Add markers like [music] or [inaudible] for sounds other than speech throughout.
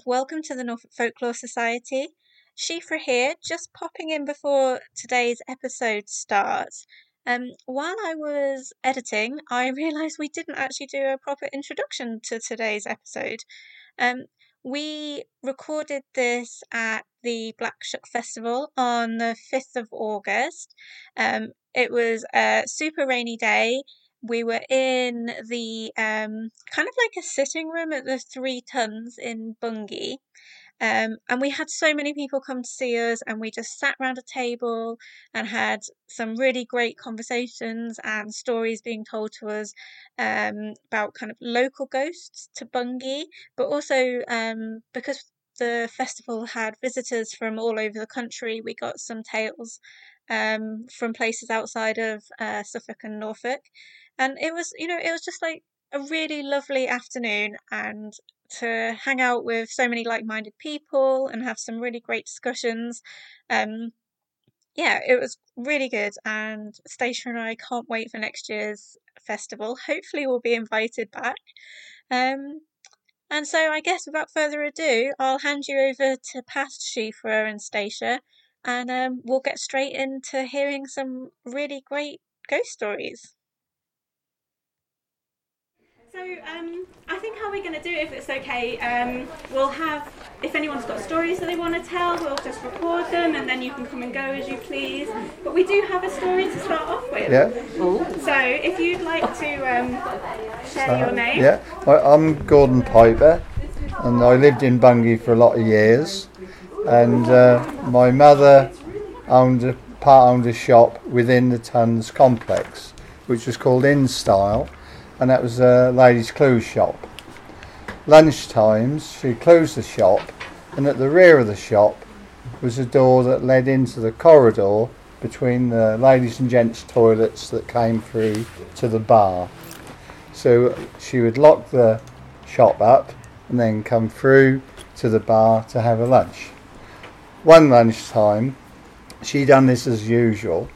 and welcome to the Norfolk Folklore Society. Shifra here, just popping in before today's episode starts. Um, while I was editing, I [laughs] realised we didn't actually do a proper introduction to today's episode. Um, we recorded this at the Black Shuck Festival on the 5th of August. Um, it was a super rainy day. We were in the um, kind of like a sitting room at the Three Tuns in Bungay. Um, and we had so many people come to see us, and we just sat around a table and had some really great conversations and stories being told to us um, about kind of local ghosts to Bungay, but also um, because the festival had visitors from all over the country, we got some tales um, from places outside of uh, Suffolk and Norfolk. And it was, you know, it was just like a really lovely afternoon and to hang out with so many like-minded people and have some really great discussions. Um, yeah, it was really good, and Stacia and I can't wait for next year's festival. Hopefully, we'll be invited back. Um, and so, I guess without further ado, I'll hand you over to past Shifra and Stacia, and um, we'll get straight into hearing some really great ghost stories. So um, I think how we're going to do it, if it's okay, um, we'll have, if anyone's got stories that they want to tell, we'll just record them and then you can come and go as you please. But we do have a story to start off with. Yeah. So if you'd like to um, share your name. Yeah, I- I'm Gordon Piper, and I lived in Bungay for a lot of years. And uh, my mother owned a part owned a shop within the Tuns complex, which was called In Style, and that was a ladies' clothes shop. Lunch times, she closed the shop, and at the rear of the shop was a door that led into the corridor between the ladies and gents' toilets that came through to the bar. So she would lock the shop up and then come through to the bar to have a lunch. One lunchtime, she done this as usual,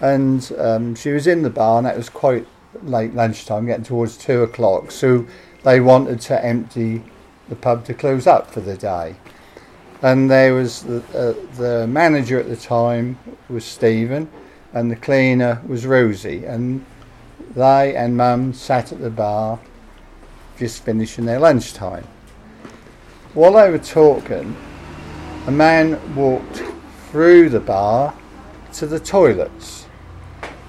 and um, she was in the bar, and it was quite late lunchtime, getting towards two o'clock. So they wanted to empty the pub to close up for the day. And there was the, uh, the manager at the time was Stephen, and the cleaner was Rosie, and they and Mum sat at the bar, just finishing their lunchtime. While they were talking, a man walked through the bar to the toilets,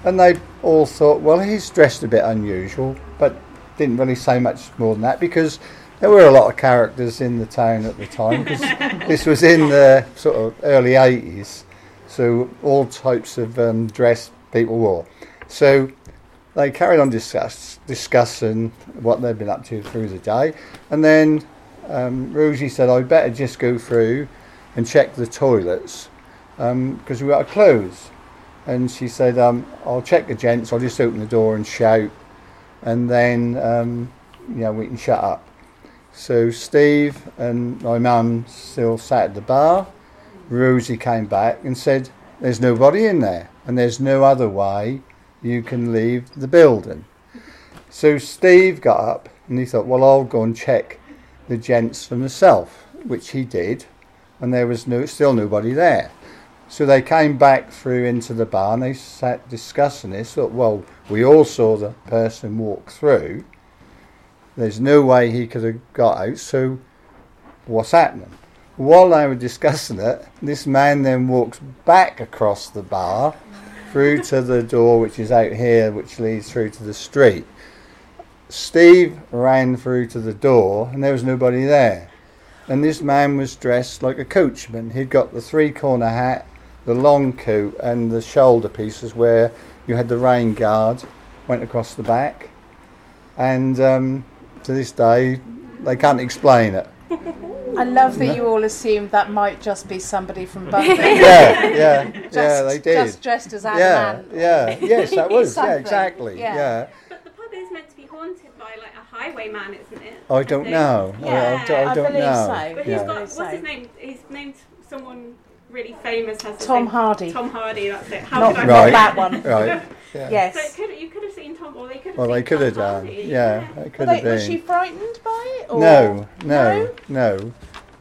and they all thought, well, he's dressed a bit unusual, but didn't really say much more than that because there were a lot of characters in the town at the time because [laughs] this was in the sort of early 80s, so all types of um, dress people wore. So they carried on discuss, discussing what they'd been up to through the day, and then um, Rosie said, I'd better just go through and check the toilets because we got to close." And she said, um, "I'll check the gents. I'll just open the door and shout, and then um, you know we can shut up." So Steve and my mum still sat at the bar. Rosie came back and said, "There's nobody in there, and there's no other way you can leave the building." So Steve got up and he thought, "Well, I'll go and check the gents for myself," which he did, and there was no still nobody there. So they came back through into the bar and they sat discussing this. Thought, well, we all saw the person walk through. There's no way he could have got out. So what's happening? While they were discussing it, this man then walks back across the bar through to the door, which is out here, which leads through to the street. Steve ran through to the door and there was nobody there. And this man was dressed like a coachman. He'd got the three corner hat, the long coat, and the shoulder pieces where you had the rain guard went across the back. And um, to this day, they can't explain it. I love that you all assumed that might just be somebody from [laughs] Buckley. Yeah, yeah, yeah, they did. Just dressed as Anna yeah, Man. yeah, yes, that was. Yeah, exactly. yeah. yeah. But the pub is meant to be haunted by like a highwayman, isn't it? I don't think. know. I- I, Yeah, I I don't believe know. so. But he's Yeah. got, what's his name? He's named someone really famous. Has the Tom same- Hardy. Tom Hardy, that's it. How Not, could I not Right. that one. [laughs] Right. Yeah. Yes. So could, you could have seen Tom, or they could have Well, seen they could Tom have done. Hardy. Yeah, they Were could they- have been. was she frightened by it? Or? No, no, no.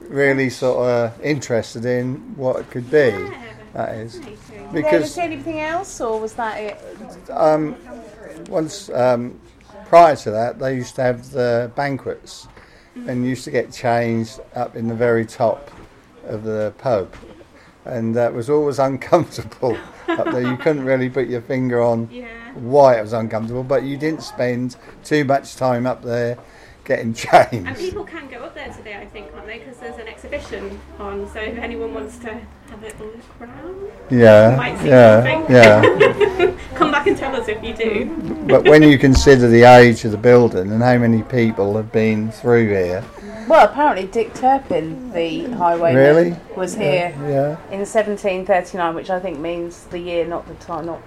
really sort of interested in what it could be. Yeah. That is Fascinating. Did you ever because see anything else, or was that it? um, once um, prior to that, they used to have the banquets and used to get changed up in the very top of the pub, and that was always [laughs] uncomfortable up there. You couldn't really put your finger on Yeah. why it was uncomfortable, but you didn't spend too much time up there getting And people can go up there today, I think, can't they? Because there's an exhibition on. So if anyone wants to have a little look around, Yeah, might yeah, something. yeah. [laughs] come back and tell us if you do. But when you consider the age of the building and how many people have been through here, Well, apparently Dick Turpin, the highwayman, Really? was here yeah, in 1739, which I think means the year, not the time, not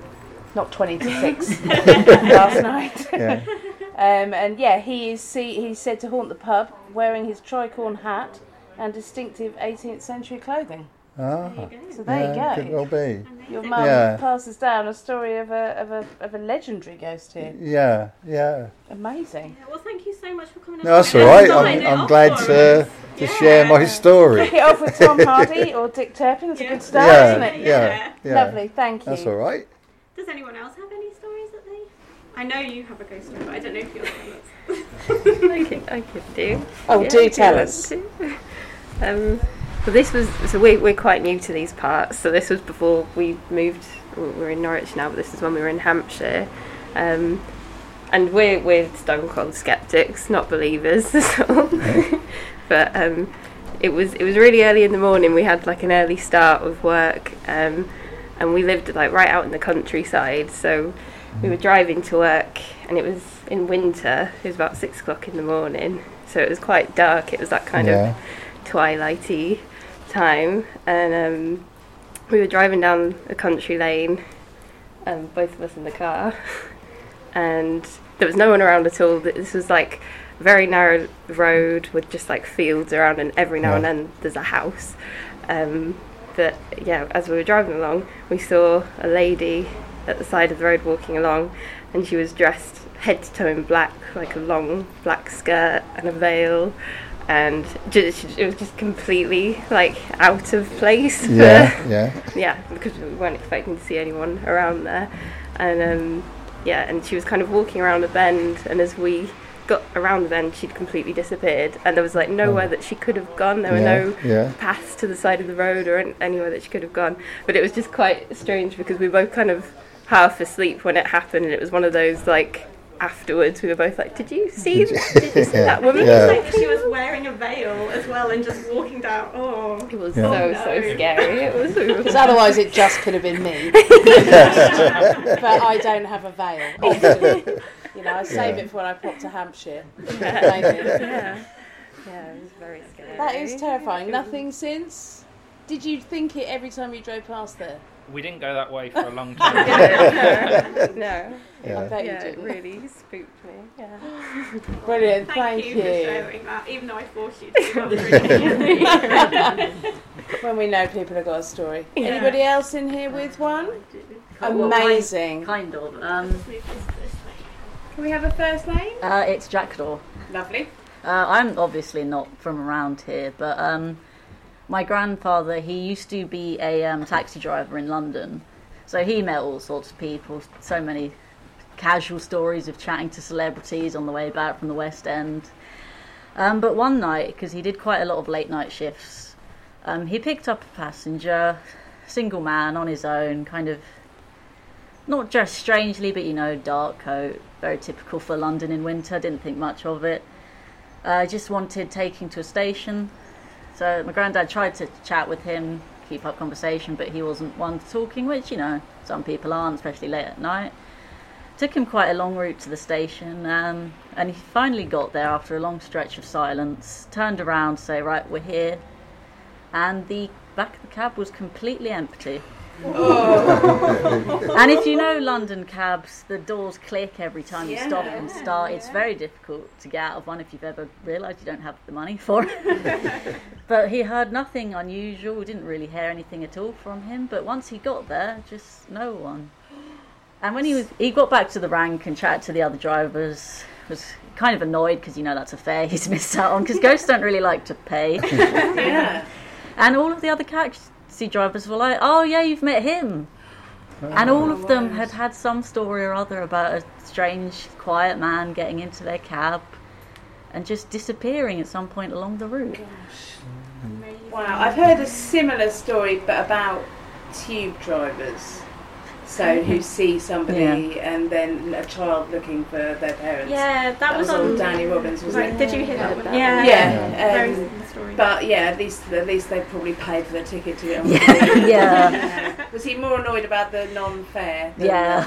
not 20 to 6 [laughs] last night. yeah, [laughs] Um, and yeah, he is see, he's said to haunt the pub wearing his tricorn hat and distinctive 18th century clothing. ah, So there yeah, you could go. well be, Your mum Yeah. passes down a story of a, of a of a legendary ghost here. yeah, yeah. Amazing. Yeah, well, thank you so much for coming. No, that's all right. I'm, I'm glad to to Yeah. share my story. Kick it off with Tom Hardy [laughs] or Dick Turpin. That's a good start, Yeah, isn't it? yeah, yeah. Lovely, thank you. That's all right. Does anyone else have any stories that they? I know you have a ghost story, but I don't know if you're [laughs] I could, I could do. Oh, Yeah, do tell us. to. Um, well, this was so we we're quite new to these parts. So this was before we moved. We're in Norwich now, but this is when we were in Hampshire. Um, and we're we're stone cold skeptics, not believers [laughs] at all. [laughs] but um, it was it was really early in the morning. We had like an early start of work, um, and we lived like right out in the countryside. So we were driving to work, and it was in winter. It was about six o'clock in the morning, so it was quite dark. It was that kind Yeah. of twilighty time, and um, we were driving down a country lane, um, both of us in the car, [laughs] and there was no one around at all. This was like a very narrow road with just like fields around, and every now and then there's a house. Um, but yeah, as we were driving along, we saw a lady at the side of the road walking along, and she was dressed head to toe in black, like a long black skirt and a veil. And just, it was just completely like out of place. Yeah, [laughs] yeah, yeah, because we weren't expecting to see anyone around there, and um, yeah, and she was kind of walking around a bend, and as we got around the bend, she'd completely disappeared, and there was like nowhere that she could have gone. There were yeah, no yeah. paths to the side of the road or anywhere that she could have gone. But it was just quite strange because we both kind of half asleep when it happened, and it was one of those like afterwards we were both like, "Did you see? Did you see Yeah. that [laughs] woman?" Yeah. like she was wearing a veil as well and just walking down. Oh, It was Yeah. so Oh, so scary. It was. Because [laughs] [laughs] otherwise it just could have been me. but I don't have a veil. Often. You know, I save Yeah. it for when I pop to Hampshire. Mainly. yeah. Yeah, it was very scary. That is terrifying. Nothing since. Did you think it every time you drove past there? We didn't go that way for a long [laughs] time. no, no. [laughs] I yeah. bet Yeah, you it didn't. really spooked me. Yeah. [laughs] Brilliant. thank, Thank, you, for sharing that, even though I forced you to. That's When we know people have got a story. Yeah. Anybody else in here with one? well, Amazing. Kind of. Um, Can we have a first name? uh, it's Jackdaw. Lovely. Uh, I'm obviously not from around here, but um, my grandfather, he used to be a um, taxi driver in London. So he met all sorts of people, so many casual stories of chatting to celebrities on the way back from the West End. Um, but one night, because he did quite a lot of late night shifts, um, he picked up a passenger, single man on his own, kind of not dressed strangely, but you know, dark coat, very typical for London in winter. Didn't think much of it. I uh, just wanted taking to a station. So my granddad tried to chat with him, keep up conversation, but he wasn't one for talking, which you know some people aren't, especially late at night. Took him quite a long route to the station, um, and he finally got there after a long stretch of silence. Turned around to say, "Right, we're here," and the back of the cab was completely empty. Oh. [laughs] and if you know London cabs, the doors click every time you stop and start. It's very difficult to get out of one if you've ever realised you don't have the money for it. [laughs] but he heard nothing unusual, we didn't really hear anything at all from him. But once he got there, just no one. And when he was, he got back to the rank and chatted to the other drivers was kind of annoyed because you know that's a fare he's [laughs] missed out on because ghosts don't really like to pay. Yeah. And all of the other taxi drivers were like, "Oh yeah, you've met him." And all of them had had some story or other about a strange, quiet man getting into their cab and just disappearing at some point along the route. Wow, I've heard a similar story, but about tube drivers. So who see somebody and then a child looking for their parents. Yeah, that, that was, was on on Danny Robins, wasn't Right, it? did you hear that one? that Yeah. Yeah, um, story. But yeah, at least at least they probably paid for the ticket to get on. [laughs] Yeah, yeah. [laughs] Was he more annoyed about the non-fare? Yeah.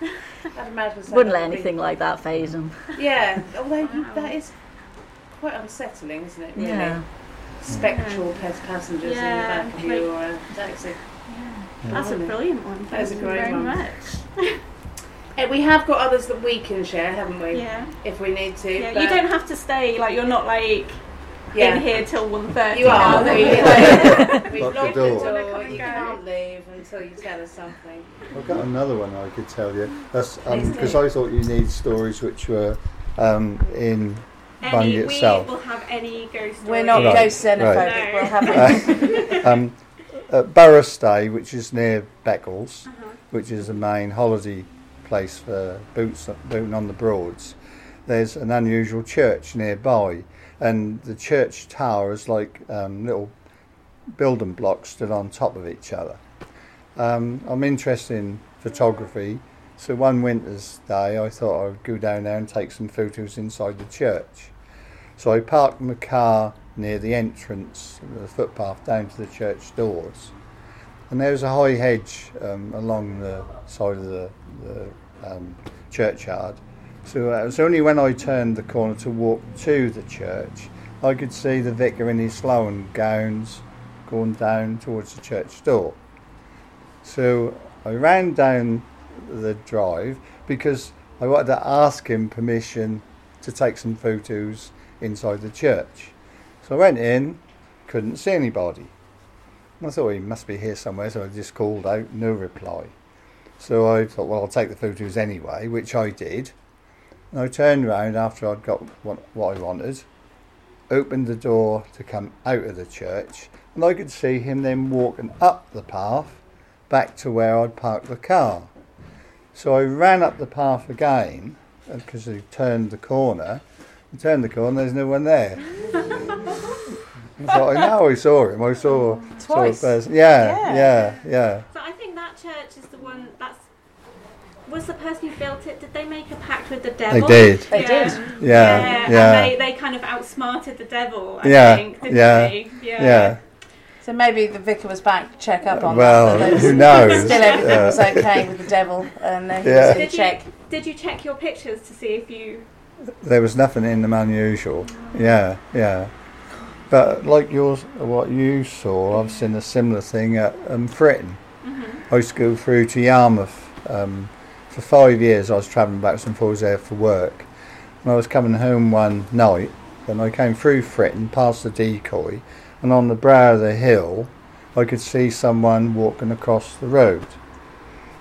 the- yeah. I'd imagine so. Wouldn't let That would be- anything like that phase him. Yeah, [laughs] although you, that is quite unsettling, isn't it? Really? Yeah. Spectral pet passengers Yeah, in the back of like- your uh, taxi. That's a brilliant one. That is a Thank you great very one. much. [laughs] Eh, we have got others that we can share, haven't we? Yeah. If we need to. Yeah, but- you don't have to stay. Like you're not like Yeah. in here till one thirty. You are. We, [laughs] we've Lock the locked the door. door. You go. can't leave until you tell us something. I've got another one I could tell you. That's Please do. because I thought you need stories which were um, in Any, we itself. will have any ghost. We're not Right, ghost xenophobic. right. We'll have [laughs] it. um, at Barrowstay, which is near Beccles, Uh-huh. which is the main holiday place for boots booting on the Broads. There's an unusual church nearby, and the church tower is like um, little building blocks stood on top of each other. Um, I'm interested in photography, so one winter's day I thought I'd go down there and take some photos inside the church. So I parked my car near the entrance, the footpath down to the church doors. And there was a high hedge um, along the side of the, the um, churchyard. So uh, it was only when I turned the corner to walk to the church, I could see the vicar in his Sloan gowns going down towards the church door. So I ran down the drive because I wanted to ask him permission to take some photos inside the church. So I went in, couldn't see anybody. I thought he must be here somewhere, so I just called out, no reply. So I thought, well, I'll take the photos anyway, which I did. And I turned round after I'd got what, what I wanted, opened the door to come out of the church, and I could see him then walking up the path back to where I'd parked the car. So I ran up the path again uh, because he turned the corner. I turned the corner, there's no one there. I thought, I know I saw him. I saw, [laughs] saw a person. Yeah, Yeah. yeah, yeah. So I think that church is the one that's. Was the person who built it? Did they make a pact with the devil? They did. They yeah. did. Yeah, yeah, yeah, And they, they kind of outsmarted the devil. I Yeah, think, didn't yeah, they? yeah. yeah. So maybe the vicar was back to check up on Well, that. that who knows? Still everything Yeah. was okay with the devil, and uh, he Yeah. was Did to you, check. did you check your pictures to see if you? There was nothing in them unusual. Yeah, yeah. But like yours, what you saw, I've seen a similar thing at um, Fritton. I used to go through to Yarmouth. Um, for five years, I was travelling back and forwards there for work. And I was coming home one night, and I came through Fritton, past the decoy, and on the brow of the hill, I could see someone walking across the road.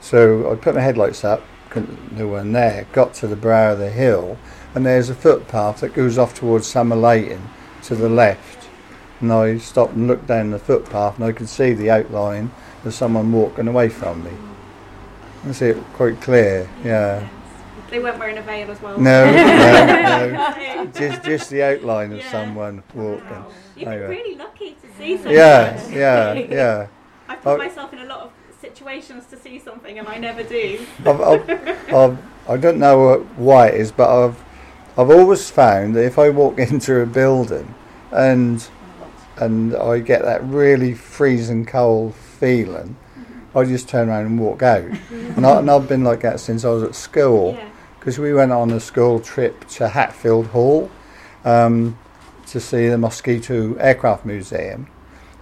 So I put my headlights up, couldn't, no one there. Got to the brow of the hill, and there's a footpath that goes off towards Somerleyton to the left. And I stopped and looked down the footpath, and I could see the outline of someone walking away from me. I see it quite clear. Yeah. They weren't wearing a veil as well. No, no, no. [laughs] Just, just the outline of Yeah. someone walking. You've been Anyway. really lucky to see something. Yeah, yeah, yeah. [laughs] I put Oh. myself in a lot of situations to see something, and I never do. I've, I've, I've, I don't know why it is, but I've I've always found that if I walk [laughs] into a building and and I get that really freezing cold feeling, I just turn around and walk out. [laughs] and, I, and I've been like that since I was at school Yeah. because we went on a school trip to Hatfield Hall um, to see the Mosquito Aircraft Museum,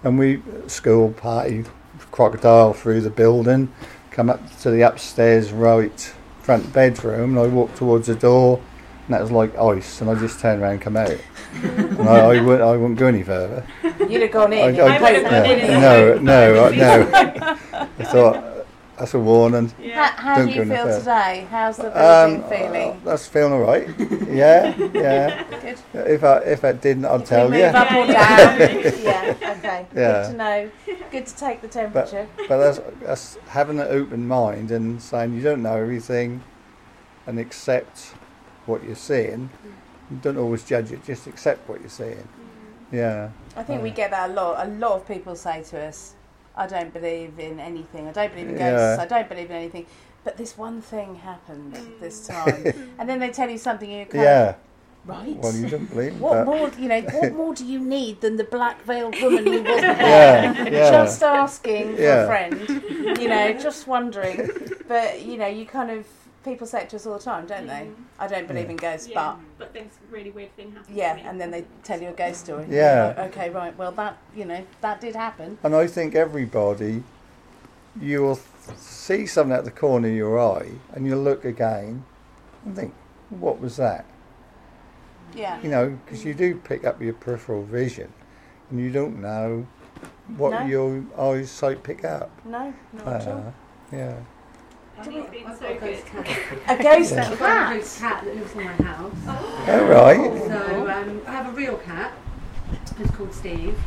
and we school party crocodile through the building, come up to the upstairs right front bedroom, and I walked towards the door, and that was like ice, and I just turned around and come out, and I, I wouldn't I wouldn't go any further. You'd have gone in. I, you'd I- have would've poked gone them. in no, no, I- no. I thought that's a warning. How, how Don't do go you feel fair. today? How's the building Um, feeling? That's feeling all right. Yeah, yeah. Good. If I if I didn't, I'd tell you. move up or down? [laughs] yeah, okay. Yeah. Good to know. Good to take the temperature. But that's, that's having an open mind and saying you don't know everything, and accept what you're seeing. You don't always judge it. Just accept what you're seeing. Mm. Yeah. I think we get that a lot. A lot of people say to us, I don't believe in anything. I don't believe in ghosts. Yeah. I don't believe in anything. But this one thing happened this mm. time. [laughs] and then they tell you something and you're kind Yeah. of, right? Well, you don't believe what that. more, you know, what more do you need than the black veiled woman who wasn't [laughs] Yeah, there? yeah. Just asking for a friend, you know, just wondering. But, you know, you kind of, people say it to us all the time, don't they? I don't believe in ghosts, Yeah, but but this really weird thing happened. yeah, to me. and then they tell you a ghost story. Yeah. Okay, right. Well, that you know that did happen. And I think everybody, you will see something at the corner of your eye, and you'll look again, and think, "What was that?" Yeah. You know, because you do pick up your peripheral vision, and you don't know what No. your eyesight pick up. No, not at all. Uh, yeah. He's been so good. A ghost Yeah. I've got a cat. ghost cat that lives in my house. All right. So um, I have a real cat. He's called Steve.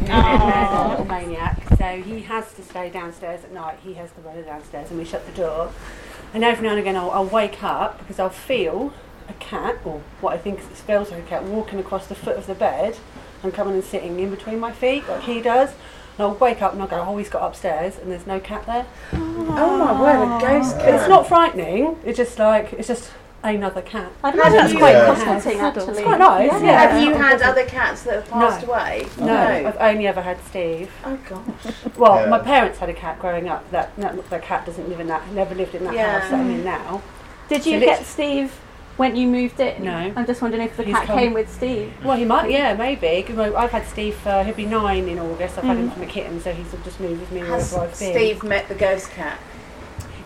He's a little maniac. So he has to stay downstairs at night. He has to run downstairs, and we shut the door. And every now and again, I'll, I'll wake up because I'll feel a cat, or what I think feels like a cat, walking across the foot of the bed and coming and sitting in between my feet, like he does. And I'll wake up and I'll go, oh, he's got upstairs, and there's no cat there. Oh, oh my word, a ghost But cat. it's not frightening. It's just like it's just another cat. I'd imagine that's quite Yeah. comforting, actually. It's quite nice. Yeah. Have you had other cats that have passed No. away? No, I've only ever had Steve. Oh gosh. Well, Yeah. my parents had a cat growing up. That no, their cat doesn't live in that. Never lived in that Yeah. house that I'm in now. Did you lit- get Steve when you moved in? No. I'm just wondering if the He's cat come- came with Steve. Well, he might. Yeah, maybe. 'Cause I- I've had Steve. For, he'll be nine in August. I've had him mm-hmm. from a kitten, so he's just moved with me Has wherever I've been. Steve met the ghost cat?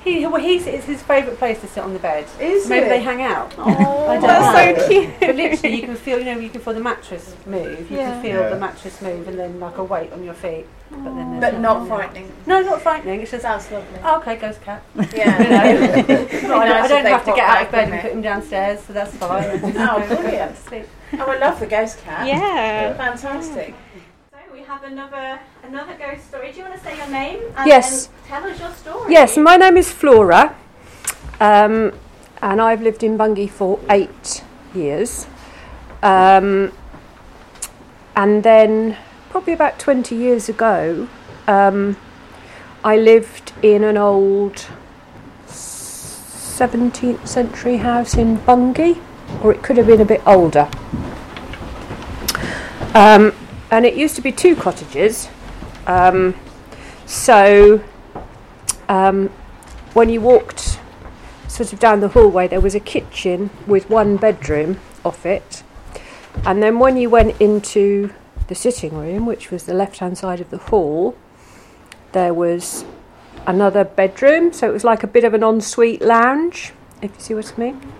He, well, he's, it's his favourite place to sit on the bed. Is Maybe it? they hang out. Oh, I don't that's know. so cute. But literally, you can feel. You know, you can feel the mattress move. You Yeah. can feel Yeah. the mattress move, and then like a weight on your feet. But then But not nothing there. frightening. No, not frightening. It's just Sounds lovely. oh, okay, ghost cat. [laughs] Yeah. [laughs] You know? I [laughs] don't, nice I don't have to get out of bed and wouldn't put him downstairs, so that's fine. Oh, go- go brilliant. to sleep. Oh, I love the ghost cat. Yeah. Fantastic. We have another another ghost story. Do you want to say your name? And Yes. tell us your story. Yes, my name is Flora, um, and I've lived in Bungay for eight years. Um, and then, probably about 20 years ago, um, I lived in an old 17th century house in Bungay, or it could have been a bit older. Um, and it used to be two cottages. Um, so um, when you walked sort of down the hallway, there was a kitchen with one bedroom off it. And then when you went into the sitting room, which was the left hand side of the hall, there was another bedroom. So it was like a bit of an ensuite lounge, if you see what I mean.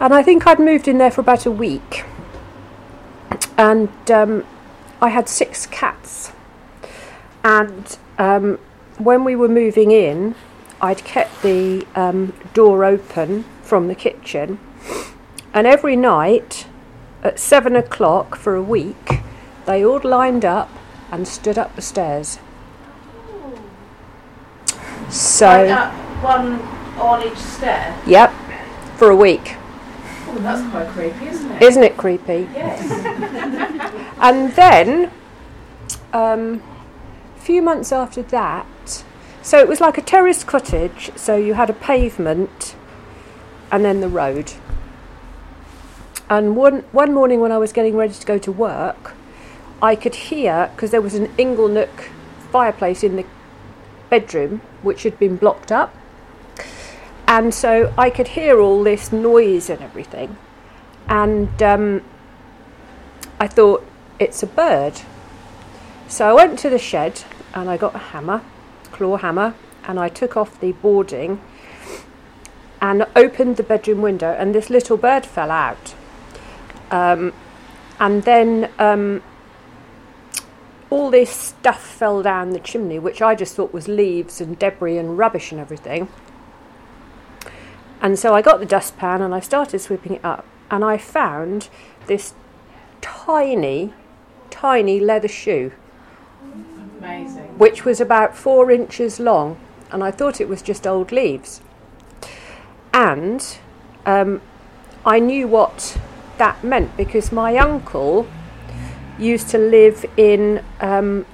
And I think I'd moved in there for about a week. And um, I had six cats. And um, when we were moving in, I'd kept the um, door open from the kitchen, and every night at seven o'clock for a week, they all lined up and stood up the stairs. So, up one on each stair. yep, for a week. That's quite creepy, isn't it? Isn't it creepy? Yes. [laughs] And then, um, a few months after that, so it was like a terraced cottage, so you had a pavement and then the road. And one, one morning when I was getting ready to go to work, I could hear, because there was an inglenook fireplace in the bedroom which had been blocked up. And so I could hear all this noise and everything. And um, I thought, it's a bird. So I went to the shed and I got a hammer, claw hammer, and I took off the boarding and opened the bedroom window, and this little bird fell out. Um, and then um, all this stuff fell down the chimney, which I just thought was leaves and debris and rubbish and everything. And so I got the dustpan and I started sweeping it up, and I found this tiny, tiny leather shoe, Amazing. which was about four inches long, and I thought it was just old leaves. And um, I knew what that meant because my uncle used to live in um,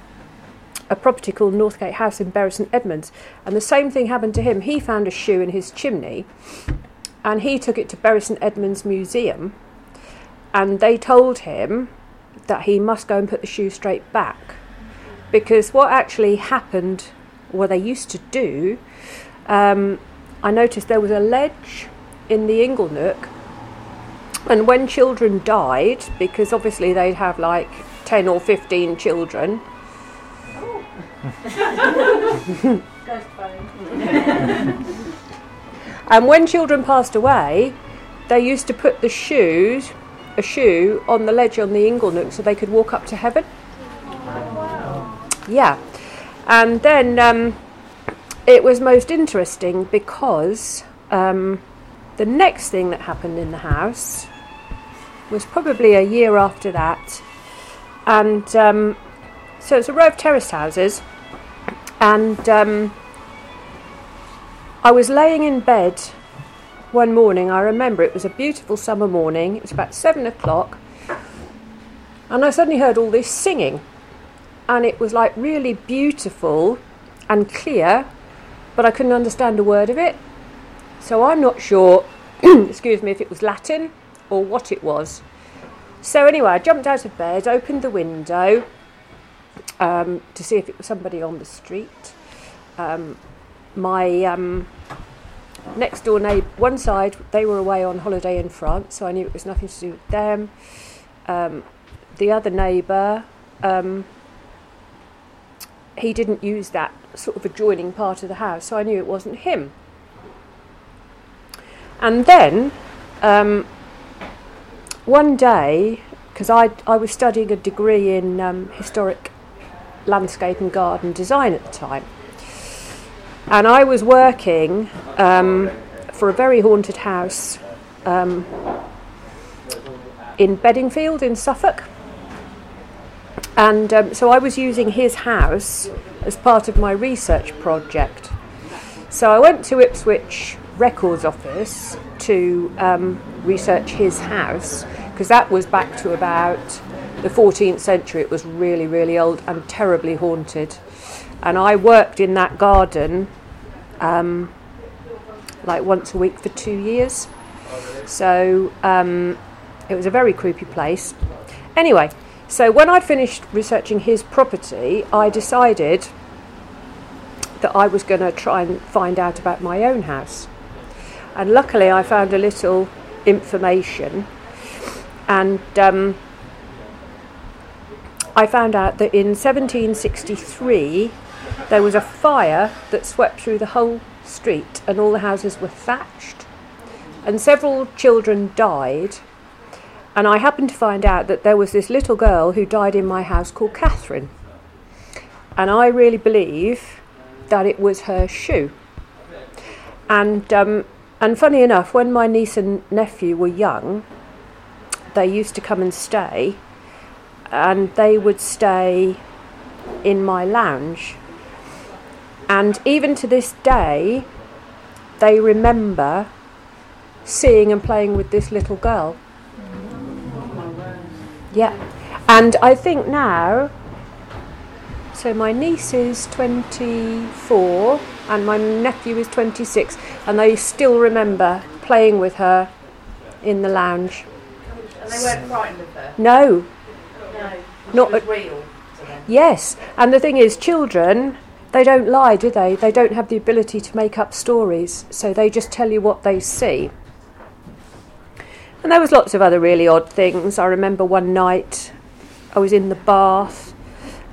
a property called Northgate House in Bury St Edmunds, and the same thing happened to him. He found a shoe in his chimney, and he took it to Bury St Edmunds Museum, and they told him that he must go and put the shoe straight back because what actually happened, what they used to do, um, I noticed there was a ledge in the Inglenook, and when children died, because obviously they'd have like 10 or 15 children, [laughs] and when children passed away, they used to put the shoes, a shoe, on the ledge on the Inglenook so they could walk up to heaven. Yeah. And then um, it was most interesting because um, the next thing that happened in the house was probably a year after that. And um, so it's a row of terraced houses. And um, I was laying in bed one morning. I remember it was a beautiful summer morning. It was about seven o'clock. And I suddenly heard all this singing and it was like really beautiful and clear, but I couldn't understand a word of it. So I'm not sure, [clears throat] excuse me, if it was Latin or what it was. So anyway, I jumped out of bed, opened the window um, to see if it was somebody on the street. Um, my um, next door neighbour, one side, they were away on holiday in France, so I knew it was nothing to do with them. Um, the other neighbour, um, he didn't use that sort of adjoining part of the house, so I knew it wasn't him. And then um, one day, because I, I was studying a degree in um, historic landscape and garden design at the time, and I was working um, for a very haunted house um, in Bedingfield in Suffolk. And um, so I was using his house as part of my research project. So I went to Ipswich Records Office to um, research his house because that was back to about the 14th century. It was really, really old and terribly haunted. And I worked in that garden um, like once a week for two years. So um, it was a very creepy place. Anyway, so when I'd finished researching his property, I decided that I was going to try and find out about my own house. And luckily, I found a little information, and um, I found out that in 1763 there was a fire that swept through the whole street, and all the houses were thatched, and several children died. And I happened to find out that there was this little girl who died in my house called Catherine. And I really believe that it was her shoe. And um, and funny enough, when my niece and nephew were young, they used to come and stay, and they would stay in my lounge. And even to this day, they remember seeing and playing with this little girl. Yeah. And I think now, so my niece is 24 and my nephew is 26, and they still remember playing with her in the lounge. And they weren't frightened of her? No, No. Not She was a- real to them. yes. And the thing is, children, they don't lie, do they? They don't have the ability to make up stories, so they just tell you what they see. And there was lots of other really odd things. I remember one night I was in the bath,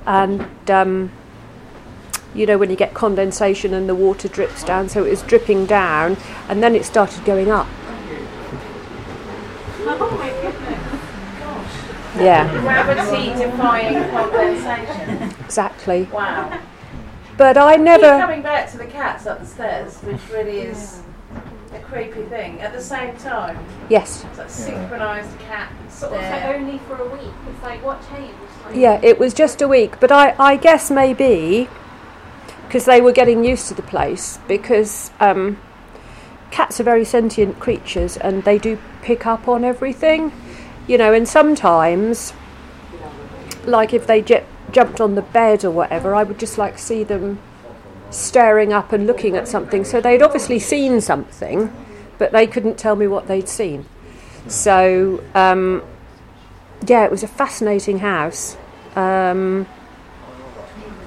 and um, you know when you get condensation and the water drips down, so it was dripping down, and then it started going up. Yeah. Gravity defying condensation. exactly. Wow. But I Keep never. coming back to the cats up the stairs, which really is a creepy thing. At the same time, Yes. it's like synchronised cat But also stare. only for a week. It's like, what changed? Like, Yeah, it was just a week, but I, I guess maybe because they were getting used to the place because um, cats are very sentient creatures and they do pick up on everything, you know, and sometimes, like if they j- jumped on the bed or whatever, I would just like see them staring up and looking at something. So they'd obviously seen something, but they couldn't tell me what they'd seen. So, um, yeah, it was a fascinating house. Um,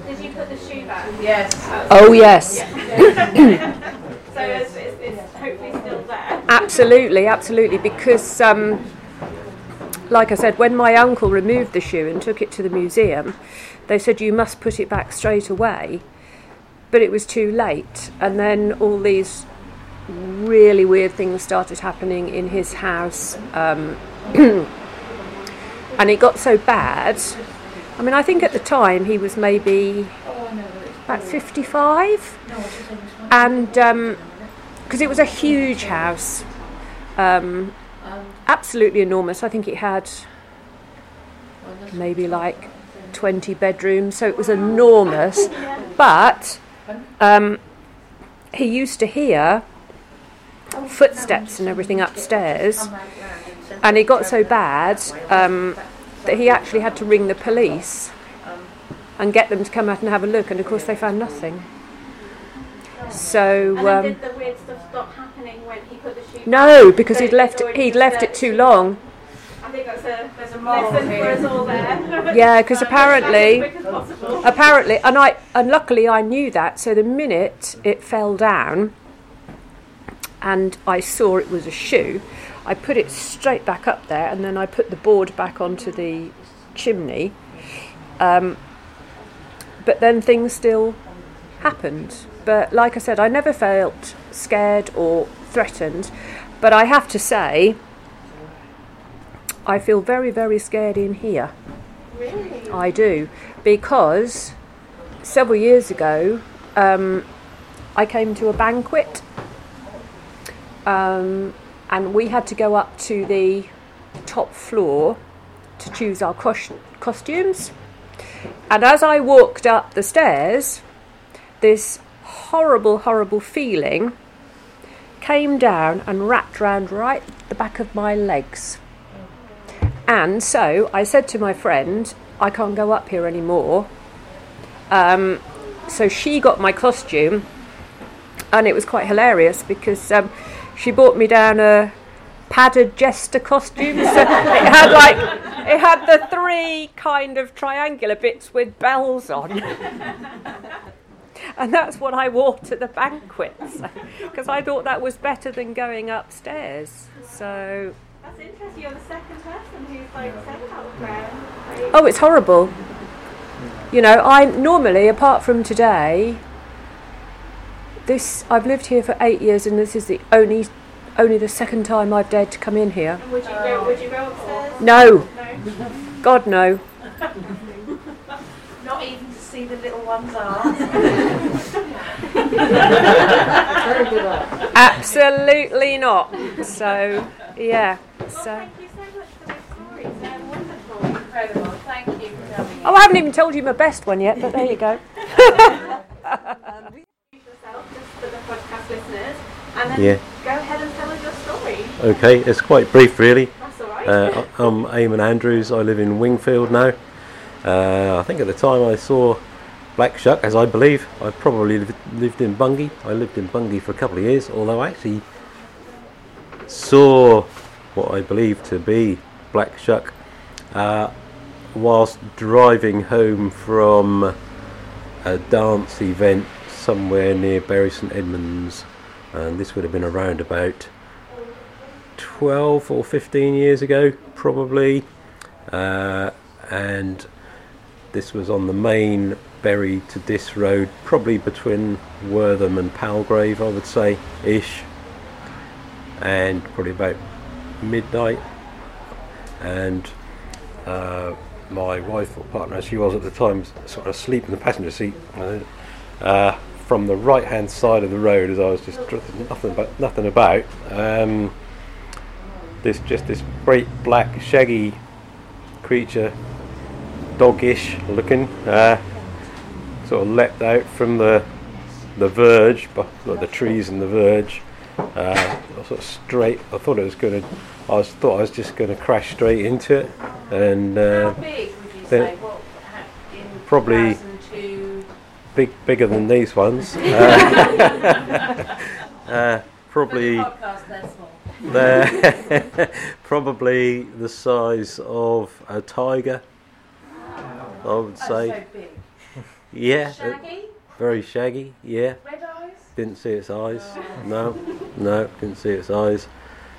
Did you put the shoe back? Yes. oh, yes, [laughs] So it's, it's, it's hopefully still there. absolutely, absolutely. Because, um, like I said, when my uncle removed the shoe and took it to the museum, they said you must put it back straight away. But it was too late. And then all these really weird things started happening in his house. Um, [clears throat] and it got so bad. I mean, I think at the time he was maybe about 55. And because it was a huge house, um, absolutely enormous. I think it had maybe like 20 bedrooms, so it was enormous. But um, he used to hear footsteps and everything upstairs, and it got so bad um, that he actually had to ring the police and get them to come out and have a look. And of course, they found nothing. So um, did the weird stuff stop happening when he put the no, because So he'd left already he'd left it too long. I think that's a, There's a lesson for us all there. [laughs] Yeah, because apparently, [laughs] quick as possible. apparently, and I and luckily I knew that. So the minute it fell down, and I saw it was a shoe, I put it straight back up there, and then I put the board back onto the chimney. Um, but then things still happened. But like I said, I never felt scared or threatened. But I have to say, I feel very, very scared in here. Really? I do because several years ago um, I came to a banquet um, and we had to go up to the top floor to choose our cos- costumes. And as I walked up the stairs, this horrible, horrible feeling came down and wrapped round right the back of my legs. And so I said to my friend, I can't go up here anymore. Um, so she got my costume, and it was quite hilarious because um, she bought me down a padded jester costume. So it had like it had the three kind of triangular bits with bells on. [laughs] And that's what I wore to the banquets [laughs] because I thought that was better than going upstairs. So That's interesting. You're the second person who's like said Graham. Like, Oh, it's horrible. You know, I normally, apart from today, this I've lived here for eight years, and this is the only, only the second time I've dared to come in here. would you go? Would you go upstairs? No, No. God no. [laughs] Not even to see the little one's arms. [laughs] Absolutely not. So, yeah. Well, So, thank you so much for those stories. They're wonderful. Incredible. Thank you for coming. oh, I haven't even told you my best one yet, but there you go. [laughs] Introduce yourself just for the podcast listeners, and then Yeah. go ahead and tell us your story. Okay, it's quite brief really. That's all right. Uh, I- I'm Eamon Andrews. I live in Wingfield now. Uh, I think at the time I saw Black Shuck, as I believe, I probably lived, in Bungay. I lived in Bungay for a couple of years, although I actually saw what I believe to be Black Shuck uh, whilst driving home from a dance event somewhere near Bury St Edmunds, and this would have been around about 12 or 15 years ago, probably. Uh, and this was on the main Bury to Diss road, probably between Wortham and Palgrave, I would say, ish. And probably about midnight. And uh, my wife or partner, she was at the time, sort of asleep in the passenger seat. Uh, from the right hand side of the road, as I was just nothing but nothing about. Um, this just this great black shaggy creature, doggish looking, uh, sort of leapt out from the the verge, but like the trees and the verge, uh, sort of straight. I thought it was going to. I was thought I was just going to crash straight into it, and uh, How big would you then- say? What, Probably- big bigger than these ones. [laughs] Uh, [laughs] uh, probably. The podcast, they're small. They're [laughs] probably the size of a tiger, I would That's say. so big. [laughs] Yeah, uh, Shaggy? very shaggy. Yeah, Red eyes? didn't see its eyes. No, no, didn't see its eyes.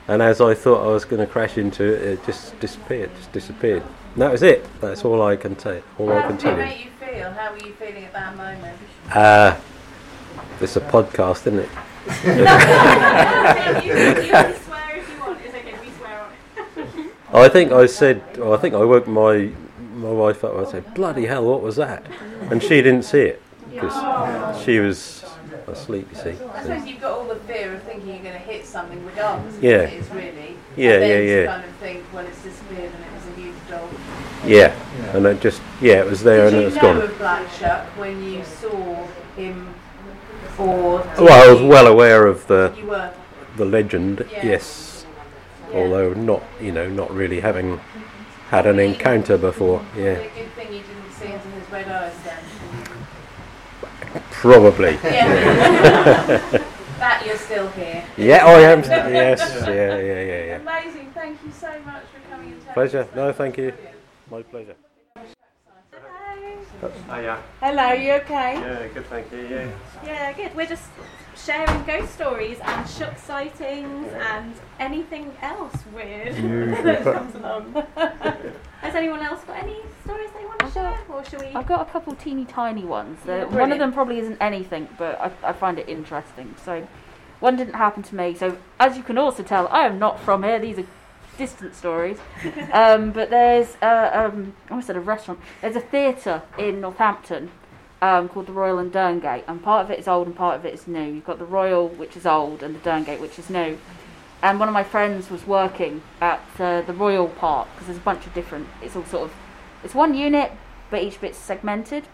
And as I thought I was going to crash into it, it just disappeared. Just disappeared. And that was it. That's all I can tell. All I How can did tell it you. make you feel? How were you feeling at that moment? Uh, it's a podcast, isn't it? you, [laughs] you can swear if you want. It's okay. We swear on it. I think I said, I think I woke my my wife up. I said, "Bloody hell, what was that?" And she didn't see it because she was asleep. You see. I suppose you've got all the fear of thinking you're going to hit something regardless of Yeah. what it is really. Yeah, and then yeah, yeah. kind of think, well, it's disappeared and it was a huge dog. Yeah, and it just yeah, it was there Did and it was gone. Did you know of Black Shuck when you saw him or Well, I was well aware of the the legend. Yeah. Yes, although not you know not really having had an encounter before. Yeah, It's a good thing you didn't see into his red eyes then. probably. Yeah. [laughs] that you're still here. Yeah, I am. Yes, yeah, yeah, yeah, yeah. Amazing. Thank you so much for coming and telling Pleasure. us No, thank you. My pleasure. Hello. Oh yeah. Hello, you okay? Yeah, good. Thank you. Yeah. Yeah, good. We're just sharing ghost stories and Shuck sightings and anything else weird [laughs] that comes along. [laughs] Has anyone else got any stories they want to I've got- share, or should we? I've got a couple teeny tiny ones. Yeah, Uh, one of brilliant. them probably isn't anything, but I, I find it interesting. So, one didn't happen to me. So, as you can also tell, I am not from here. These are distant stories. [laughs] um, but there's, uh, um, I almost said a restaurant. There's a theatre in Northampton um, called the Royal and Derngate, and part of it is old and part of it is new. You've got the Royal, which is old, and the Derngate, which is new. And one of my friends was working at uh, the Royal Park because there's a bunch of different. It's all sort of, it's one unit, but each bit's segmented.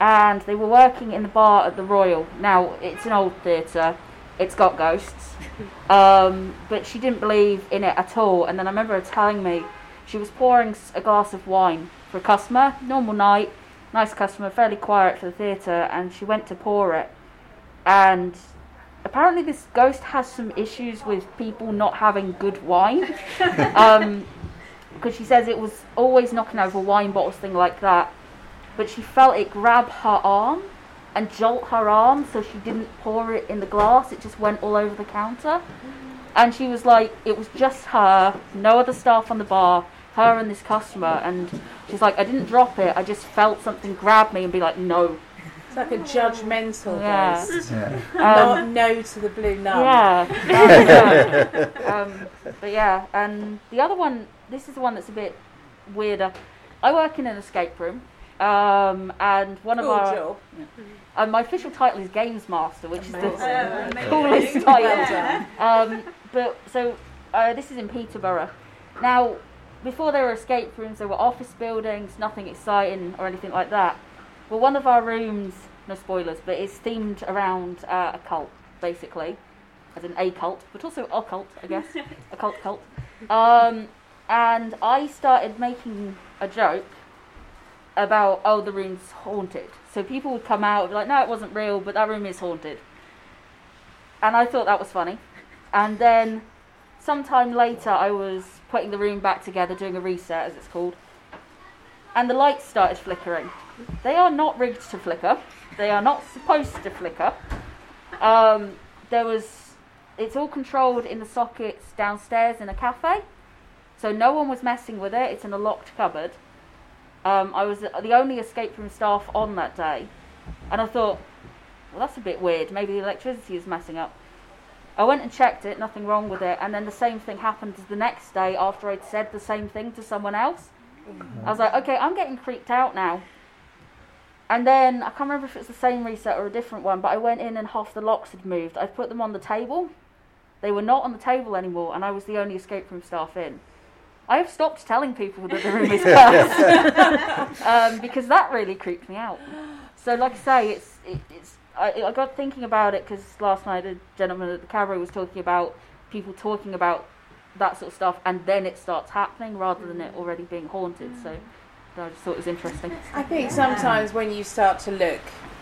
And they were working in the bar at the Royal. Now it's an old theatre. It's got ghosts, [laughs] um, but she didn't believe in it at all. And then I remember her telling me she was pouring a glass of wine for a customer, normal night, nice customer, fairly quiet for the theatre, and she went to pour it. And apparently, this ghost has some issues with people not having good wine. um, [laughs] because she says it was always knocking over wine bottles, thing like that. But she felt it grab her arm and jolt her arm, so she didn't pour it in the glass. It just went all over the counter. And she was like, it was just her, no other staff on the bar, her and this customer. And she's like, I didn't drop it. I just felt something grab me and be like, no. It's like a judgmental Yeah. ghost. Yeah. Not Um, no to the blue nun. [laughs] yeah. um, but yeah, and the other one, this is the one that's a bit weirder. I work in an escape room, um, and one Cool of our job. uh, my official title is Games Master, which is the Uh, coolest title. done. Um, but so uh, this is in Peterborough. Now, before there were escape rooms, there were office buildings, nothing exciting or anything like that. Well, one of our rooms, no spoilers, but it's themed around uh, a cult, basically, as an a cult, but also a cult, I guess, [laughs] a cult cult. Um, and I started making a joke about oh the room's haunted. So people would come out and be like, no, it wasn't real, but that room is haunted. And I thought that was funny. And then sometime later, I was putting the room back together, doing a reset, as it's called, and the lights started flickering. They are not rigged to flicker. They are not supposed to flicker. Um, there was, it's all controlled in the sockets downstairs in a cafe, so no one was messing with it. It's in a locked cupboard. Um, I was the only escape room staff on that day, and I thought, well, that's a bit weird. Maybe the electricity is messing up. I went and checked it, nothing wrong with it, and then the same thing happened the next day after I'd said the same thing to someone else. I was like, okay, I'm getting creeped out now. And then I can't remember if it's the same reset or a different one, but I went in and half the locks had moved. I put them on the table. They were not on the table anymore, and I was the only escape room staff in. I have stopped telling people that the room is [laughs] cursed um, because that really creeped me out. So, like I say, it's it, it's I, I got thinking about it because last night a gentleman at the cabaret was talking about people talking about that sort of stuff, and then it starts happening rather than it already being haunted. So, I just thought it was interesting. I think sometimes when you start to look,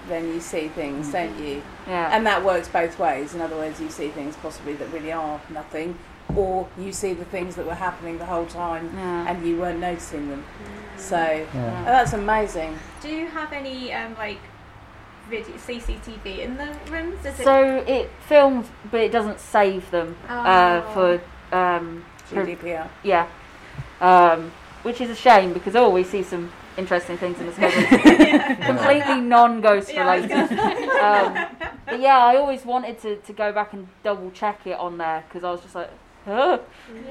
then you see things, don't you? Yeah. And that works both ways. In other words, you see things possibly that really are nothing, or you see the things that were happening the whole time Yeah. and you weren't noticing them. So Yeah. oh, that's amazing. Do you have any um, like video CCTV in the rooms? Is it So it films, but it doesn't save them uh, Oh. for um, for- GDPR. yeah, um, which is a shame because oh, we see some interesting things in this [laughs] movie, completely non-ghost Yeah, I was related. [laughs] um, but yeah, I always wanted to, to go back and double check it on there because I was just like, huh,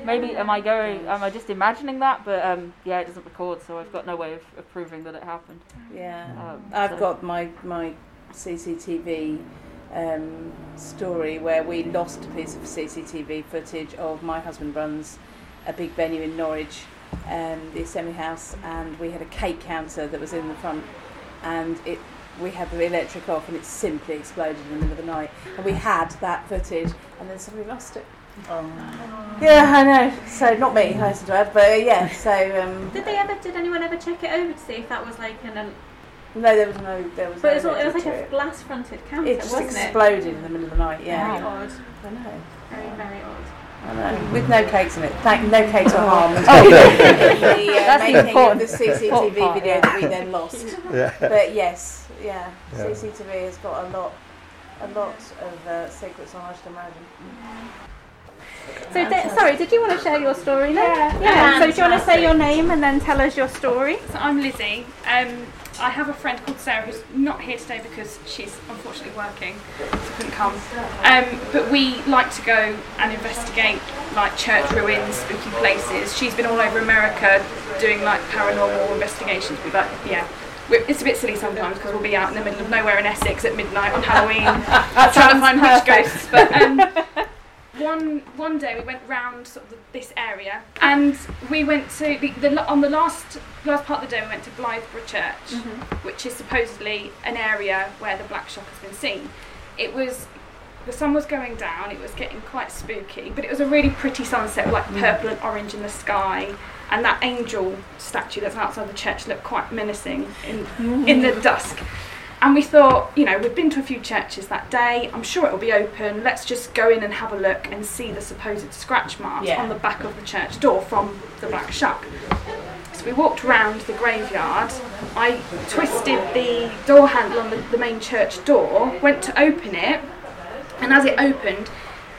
maybe am I going? Am I just imagining that? But um, yeah, it doesn't record, so I've got no way of, of proving that it happened. Yeah. Um, I've so- got my my CCTV um, story where we lost a piece of CCTV footage of my husband runs a big venue in Norwich, um, the Assembly House, and we had a cake counter that was in the front, and it we had the electric off and it simply exploded in the middle of the night, and we had that footage, and then somebody lost it. Oh. Yeah, I know. So not me, I hasten to add, but uh, yeah. So um, Did they ever? Did anyone ever check it over to see if that was like an? an no, there was no, there was. but no it was, all- it was like a it. glass-fronted counter, It just wasn't exploded in the middle of the night. Yeah. Very odd. I know. Very very odd. I know. With no cakes in it. Thank no cakes or harm. Oh, [laughs] [laughs] the, uh, That's the making of important- the CCTV important part, video yeah. that we then lost. [laughs] Yeah. But yes, yeah, Yeah. CCTV has got a lot, a lot of uh, secrets on. I should imagine. So, di- sorry, did you want to share your story then? Yeah. So, do you want to say your name and then tell us your story? So I'm Lizzie. Um, I have a friend called Sarah who's not here today because she's unfortunately working, so couldn't come. Um, but we like to go and investigate like church ruins, spooky places. She's been all over America doing like paranormal investigations. But like, yeah. It's a bit silly sometimes because we'll be out in the middle of nowhere in Essex at midnight on Halloween [laughs] trying to find witch ghosts. But um, one one day we went round sort of the, this area and we went to the, the on the last last part of the day we went to Blythburgh Church, mm-hmm. which is supposedly an area where the Black Shuck has been seen. It was the sun was going down. It was getting quite spooky, but it was a really pretty sunset, like mm. purple and orange in the sky. And that angel statue that's outside the church looked quite menacing in in the mm. dusk. And we thought, you know, we've been to a few churches that day. I'm sure it'll be open. Let's just go in and have a look and see the supposed scratch marks Yeah. on the back of the church door from the Black Shuck. So we walked round the graveyard. I twisted the door handle on the, the main church door, went to open it, and as it opened,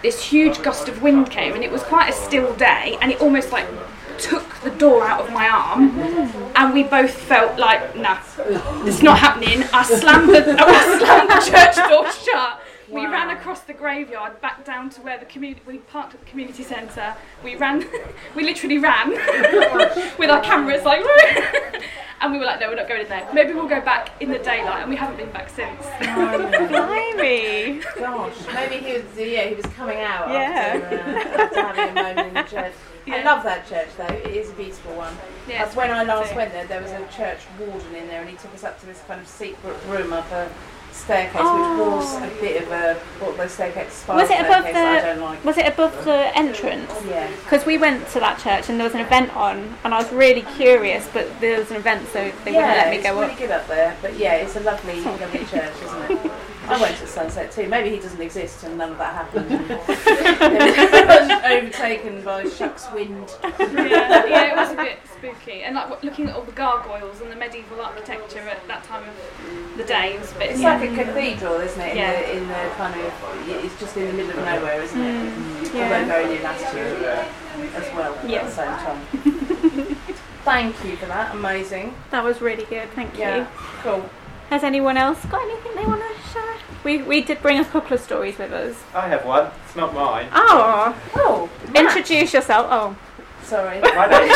this huge gust of wind came, and it was quite a still day, and it almost like took the door out of my arm, and we both felt like, nah, it's not happening. I slammed the, [laughs] I slammed the church door shut. We ran across the graveyard back down to where the community. We parked at the community centre. We ran. [laughs] we literally ran [laughs] with our cameras, like, [laughs] and we were like, no, we're not going in there. Maybe we'll go back in the daylight, and we haven't been back since. Blimey! Gosh, maybe he was yeah he was coming out Yeah. after, uh, after having a moment in the church. I love that church though. It is a beautiful one. Yeah, As when I last too. went there, there was a church warden in there, and he took us up to this kind of secret room up a staircase, which was a oh. bit of a what those staircase spiral Was it above that I the? don't like. Was it above the entrance? Yeah. Because we went to that church and there was an event on, and I was really curious, but there was an event, so they yeah, wouldn't let me it's go really up. good up there. But yeah, it's a lovely, lovely church, isn't it? I went to Sunset too. Maybe he doesn't exist and none of that happened. it was [laughs] [laughs] overtaken by shucks wind. yeah, yeah, it was a bit spooky. And like looking at all the gargoyles and the medieval architecture at that time of the day was a bit. It's yeah. like a cathedral, isn't it? In, Yeah. the, in the kind of, it's just in the middle of nowhere, isn't it? Mm, yeah. Although very near latitude as well Yeah. at the same time. [laughs] Thank you for that. Amazing. That was really good. Thank Yeah. you. Cool. Has anyone else got anything they want to share? We we did bring a couple of stories with us. I have one. It's not mine. Oh, Oh, introduce yourself. Oh, sorry. My name's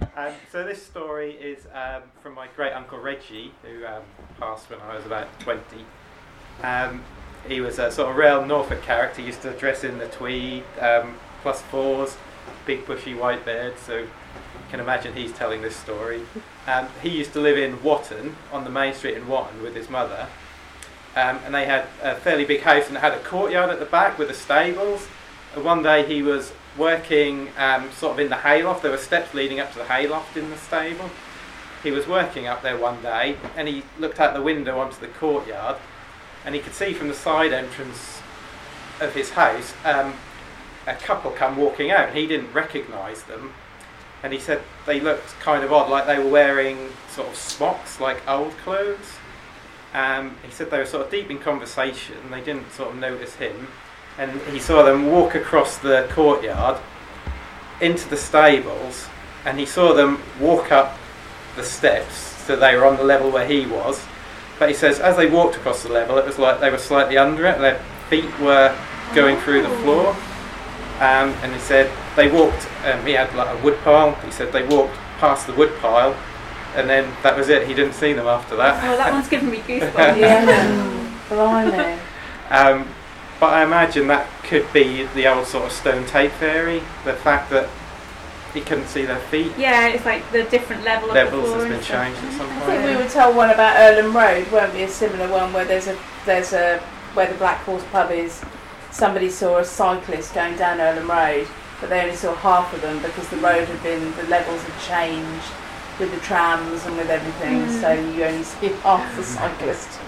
[laughs] Um, so this story is um, from my great uncle Reggie, who um, passed when I was about 20. Um, he was a sort of real Norfolk character. He used to dress in the tweed, um, plus fours, big bushy white beard. So you can imagine he's telling this story. Um, he used to live in Watton, on the main street in Watton, with his mother. Um, and they had a fairly big house and it had a courtyard at the back with the stables. And one day he was working um, sort of in the hayloft. There were steps leading up to the hayloft in the stable. He was working up there one day and he looked out the window onto the courtyard and he could see from the side entrance of his house um, a couple come walking out. He didn't recognise them and he said they looked kind of odd, like they were wearing sort of smocks, like old clothes. Um, he said they were sort of deep in conversation. and They didn't sort of notice him, and he saw them walk across the courtyard into the stables, and he saw them walk up the steps, so they were on the level where he was. But he says as they walked across the level, it was like they were slightly under it. Their feet were going through the floor, um, and he said they walked. Um, he had like a wood pile. He said they walked past the wood pile, and then that was it. He didn't see them after that. Oh, that one's giving me goosebumps. [laughs] Yeah. Blimey. Um, but I imagine that could be the old sort of stone tape theory. The fact that he couldn't see their feet. Yeah, it's like the different level of Levels has been changed at some point. I think we were told one about Earlham Road, weren't we? A similar one where there's a there's a where the Black Horse pub is. Somebody saw a cyclist going down Earlham Road, but they only saw half of them because the road had been the levels had changed with the trams and with everything. Mm. So you only see half the cyclist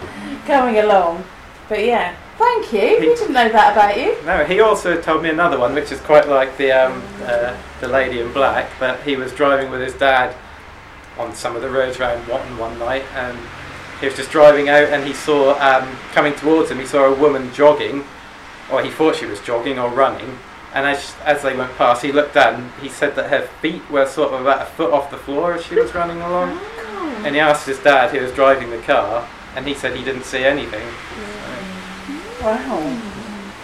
going along. But yeah, thank you. We didn't know that about you. No, he also told me another one, which is quite like the um, uh, the lady in black. That he was driving with his dad on some of the roads around Watton one night, and he was just driving out, and he saw um, coming towards him. He saw a woman jogging, or he thought she was jogging or running. And as as they went past, he looked down. And he said that her feet were sort of about a foot off the floor as she was running along. Oh. And he asked his dad, who was driving the car, and he said he didn't see anything. Wow.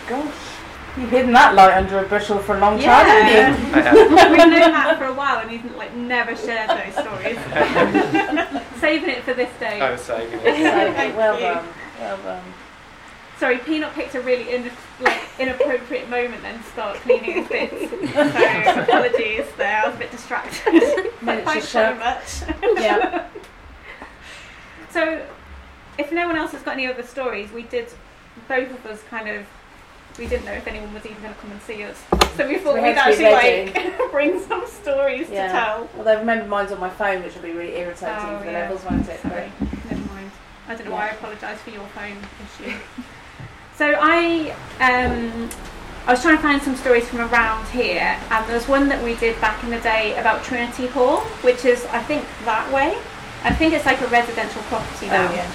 Gosh. You've hidden that light under a bushel for a long time, haven't you? I have. [laughs] We've known Matt for a while and he's like never shared those stories. [laughs] Saving it for this day. I was saving it. Thank well you. done. Well done. Sorry, Peanut picked a really in, like inappropriate moment then to start cleaning his bits. So [laughs] apologies there, I was a bit distracted. but [laughs] thanks so much. Yeah. So, if no one else has got any other stories, we did, both of us kind of, we didn't know if anyone was even going to come and see us. So we thought We to actually like [laughs] bring some stories Yeah. to tell. Although remember mine's on my phone, which will be really irritating Oh, for the yeah. levels, won't it? Sorry, never mind. I don't know why I apologise for your phone issue. So I, um, I was trying to find some stories from around here, and there's one that we did back in the day about Trinity Hall, which is I think that way. I think it's like a residential property now, Oh, yeah.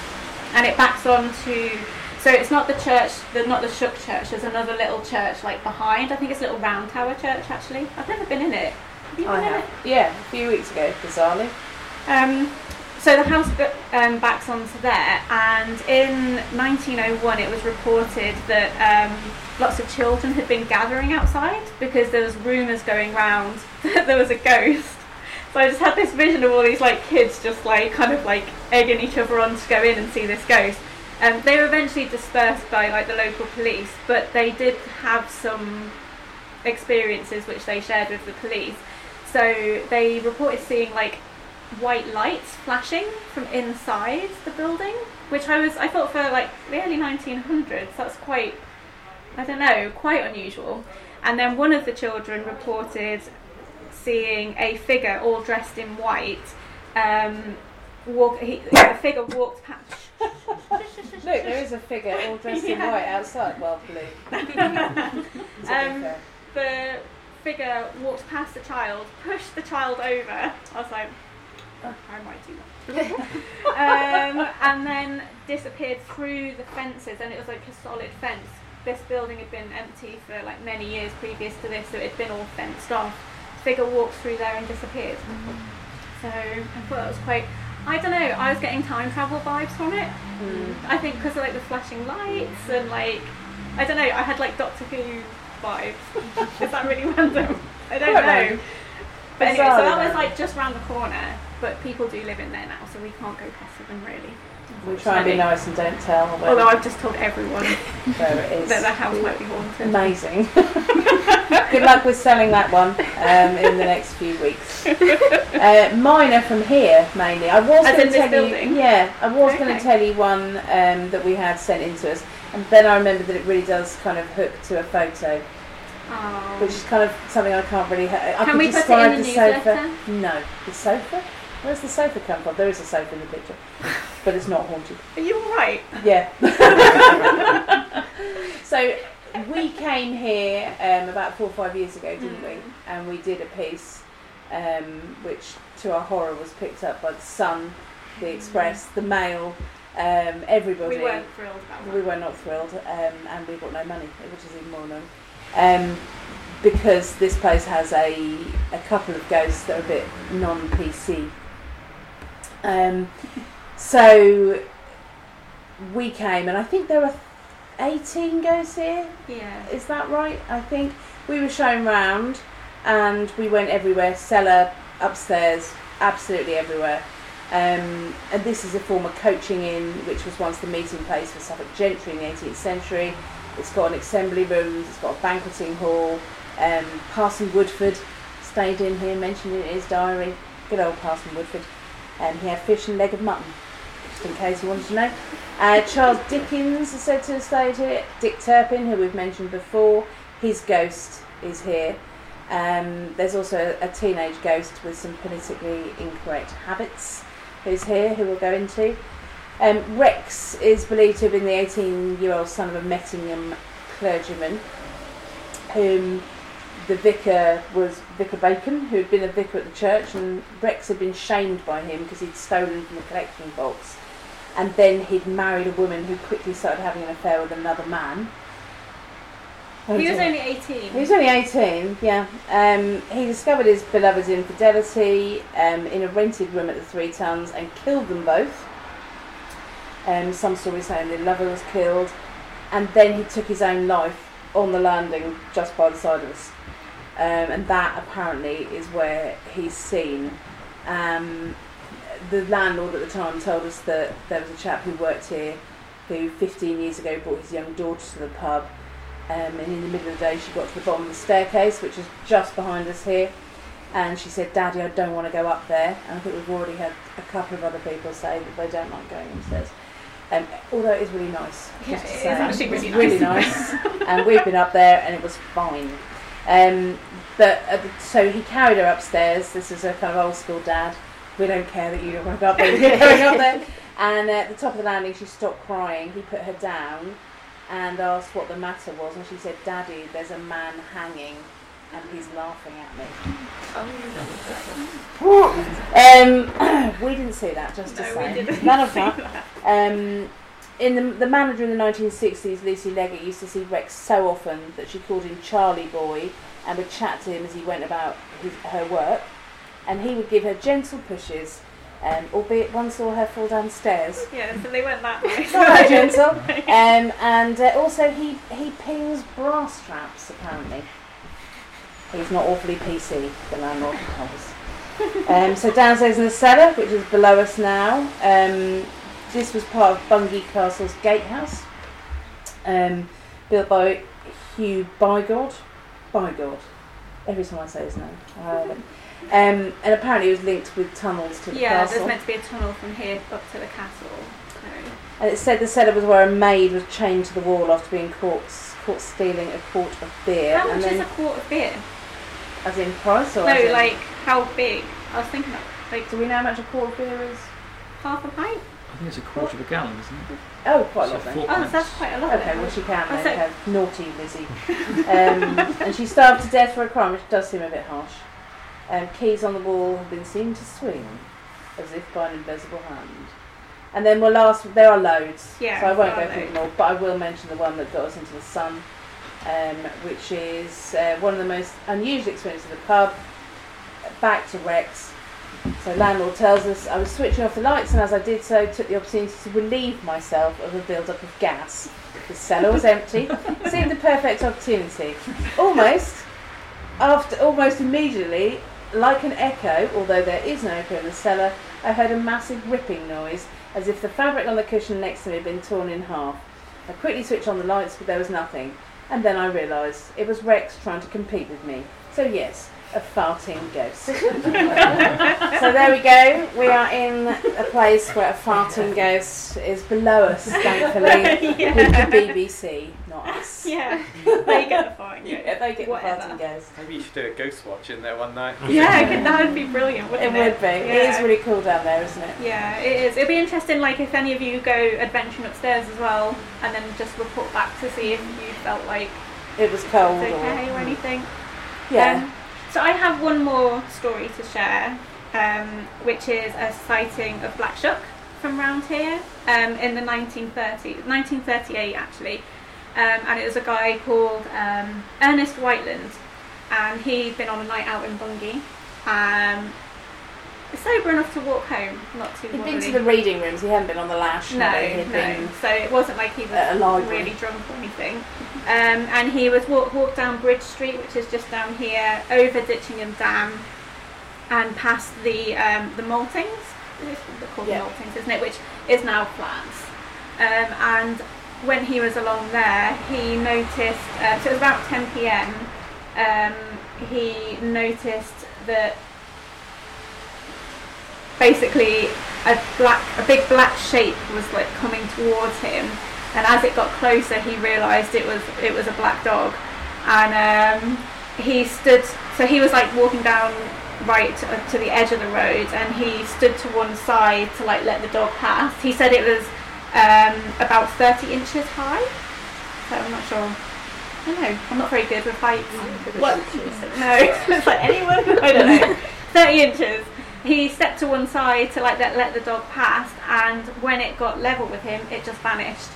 and it backs on to. So it's not the church, the, not the Shuck Church. There's another little church like behind. I think it's a little Round Tower Church actually. I've never been in it. Have you I been in have. it? Yeah, a few weeks ago, bizarrely. Um, so the house um, backs onto there, and in 1901 it was reported that um, lots of children had been gathering outside because there was rumours going round [laughs] that there was a ghost. So I just had this vision of all these like kids just like kind of like egging each other on to go in and see this ghost. Um, they were eventually dispersed by like the local police, but they did have some experiences which they shared with the police. So they reported seeing like white lights flashing from inside the building, which I was I thought for like the early 1900s that's quite I don't know quite unusual. And then one of the children reported seeing a figure all dressed in white. Um, walk, he, a figure walked past. [laughs] Look, there is a figure all dressed in [laughs] white outside. Well, blue. [laughs] um, the figure walked past the child, pushed the child over. I was like, "Oh, I might do that. [laughs] um, and then disappeared through the fences, and it was like a solid fence. This building had been empty for like many years previous to this, so it had been all fenced off. Figure walked through there and disappeared. So I thought that was quite. I don't know. I was getting time travel vibes from it. I think because of like the flashing lights and like I don't know. I had like Doctor Who vibes. [laughs] Is that really random? I don't know. But anyway, so that was like just round the corner. But people do live in there now, so we can't go past them really. We try and be nice and don't tell. Although I've just told everyone [laughs] There it is. that the house might be haunted. Amazing. [laughs] Good luck with selling that one um, in the next few weeks. [laughs] Uh, mine are from here mainly. I was going to tell building? you, yeah, I was going to tell you one um, that we had sent in to us, and then I remembered that it really does kind of hook to a photo, Oh. which is kind of something I can't really. Ha- I Can can we put it in describe the the sofa. newsletter? No, the sofa. Where's the sofa come from? There is a sofa in the picture, but it's not haunted. Are you alright? Yeah. [laughs] [laughs] so we came here um, about four or five years ago, didn't we? And we did a piece um, which, to our horror, was picked up by the Sun, the Express, the Mail, um, everybody. We weren't thrilled about that. We were not thrilled, um, and we got no money, which is even more annoying. Um, because this place has a, a couple of ghosts that are a bit non PC. Um, so we came, and I think there were 18 ghosts here. Yeah. Is that right? I think we were shown round, and we went everywhere cellar, upstairs, absolutely everywhere. Um, and this is a former coaching inn, which was once the meeting place for Suffolk gentry in the 18th century. It's got an assembly rooms, it's got a banqueting hall. Um, Parson Woodforde stayed in here, mentioned it in his diary. Good old Parson Woodforde. Um, he had fish and leg of mutton, just in case you wanted to know. Uh, Charles Dickens is said to have stayed here. Dick Turpin, who we've mentioned before, his ghost is here. Um, there's also a teenage ghost with some politically incorrect habits who's here, who we'll go into. Um, Rex is believed to have been the 18 year old son of a Mettingham clergyman, whom the vicar was Vicar Bacon, who had been a vicar at the church, and Rex had been shamed by him because he'd stolen from the collection box. And then he'd married a woman who quickly started having an affair with another man. He was only 18. He was only 18, yeah. Um, he discovered his beloved's infidelity um, in a rented room at the Three Tuns and killed them both. Um, some stories saying the lover was killed. And then he took his own life on the landing just by the side of us. Um, and that apparently is where he's seen. Um, the landlord at the time told us that there was a chap who worked here who 15 years ago brought his young daughter to the pub um, and in the middle of the day she got to the bottom of the staircase which is just behind us here and she said daddy I don't want to go up there and I think we've already had a couple of other people say that they don't like going upstairs um, although it is really nice Yeah, just it is actually really It's really nice. nice and we've been up there and it was fine um, but uh, so he carried her upstairs. This is a kind of old school dad. We don't care that you don't want to go up there you're going up there and at the top of the landing she stopped crying. He put her down and asked what the matter was, and she said, "Daddy, there's a man hanging, and he's laughing at me." Um, [clears throat] we didn't see that, just to No, we say. didn't None of see that. Um, in the, the manager in the 1960s, Lucy Leggett, used to see Rex so often that she called him Charlie Boy and would chat to him as he went about his, her work. And he would give her gentle pushes, um, albeit one saw her fall downstairs. [laughs] Yeah, so they went that way. [laughs] Not gentle. [laughs] Um, and uh, also, he, he pings brass straps, apparently. He's not awfully PC, the landlord told us. Um, so downstairs in the cellar, which is below us now, um, this was part of Bungay Castle's gatehouse, um, built by Hugh Bigod. Bigod. Every time I say his name, I heard it. Um, and apparently it was linked with tunnels to the yeah, castle. Yeah, there's meant to be a tunnel from here up to the castle. So. And it said the cellar was where a maid was chained to the wall after being caught caught stealing a quart of beer. How much then, is a quart of beer? as in price or No, like how big? I was thinking of like. Do we know how much a quart of beer is? Half a pint? I think it's a quarter of a gallon, isn't it? Oh, quite a So lot then. four Oh, pints. that's quite a lot. Okay, well she can I then. Okay. Naughty Lizzie. um, and she starved to death for a crime, which does seem a bit harsh. Um, keys on the wall have been seen to swing, as if by an invisible hand. And then we'll last. There are loads, Yeah, so I won't go through them all. But I will mention the one that got us into the sun, um, which is uh, one of the most unusual experiences of the pub. Back to Rex. So landlord tells us I was switching off the lights, and as I did so, took the opportunity to relieve myself of a build-up of gas. The cellar was empty. [laughs] Seemed the perfect opportunity. Almost, after almost immediately, like an echo, although there is no echo in the cellar, I heard a massive ripping noise, as if the fabric on the cushion next to me had been torn in half. I quickly switched on the lights, but there was nothing, and then I realised it was Rex trying to compete with me. So yes, a farting ghost. [laughs] so there we go. We are in a place where a farting ghost is below us, thankfully, [laughs] Yeah. with the BBC, not us. Yeah, they get the farting ghost. [laughs] Yeah, they get Whatever. the farting ghost. Maybe you should do a ghost watch in there one night. Yeah, I could, that would be brilliant, It wouldn't it? would be. It Yeah. is really cool down there, isn't it? Yeah, it is. It'd be interesting, like if any of you go adventuring upstairs as well, and then just report back to see if you felt like It was cold. it's or- okay or anything. Yeah. Um, so I have one more story to share, um, which is a sighting of Black Shuck from round here um, in the 1930s, 1938 actually, um, and it was a guy called um, Ernest Whiteland, and he'd been on a night out in Bungay. Sober enough to walk home, not too. He'd been to the reading rooms. He hadn't been on the lash. No, had he? He'd no. been- So it wasn't like he was really drunk or anything. Um, and he was walk, walk down Bridge Street, which is just down here, over Ditchingham Dam, and past the um, the maltings. It's called Yeah. the maltings, isn't it? Which is now flats. Um, and when he was along there, he noticed. Uh, so it was about 10 p.m. Um, he noticed that basically a black a big black shape was like coming towards him. And as it got closer he realized it was it was a black dog. And um, he stood so he was like walking down right to, to the edge of the road and he stood to one side to like let the dog pass. He said it was um, about 30 inches high. So I'm not sure. I don't know. I'm not very good with heights. What? no. [laughs] It's like anyone I don't know. [laughs] 30 inches he stepped to one side to like let, let the dog pass and when it got level with him it just vanished.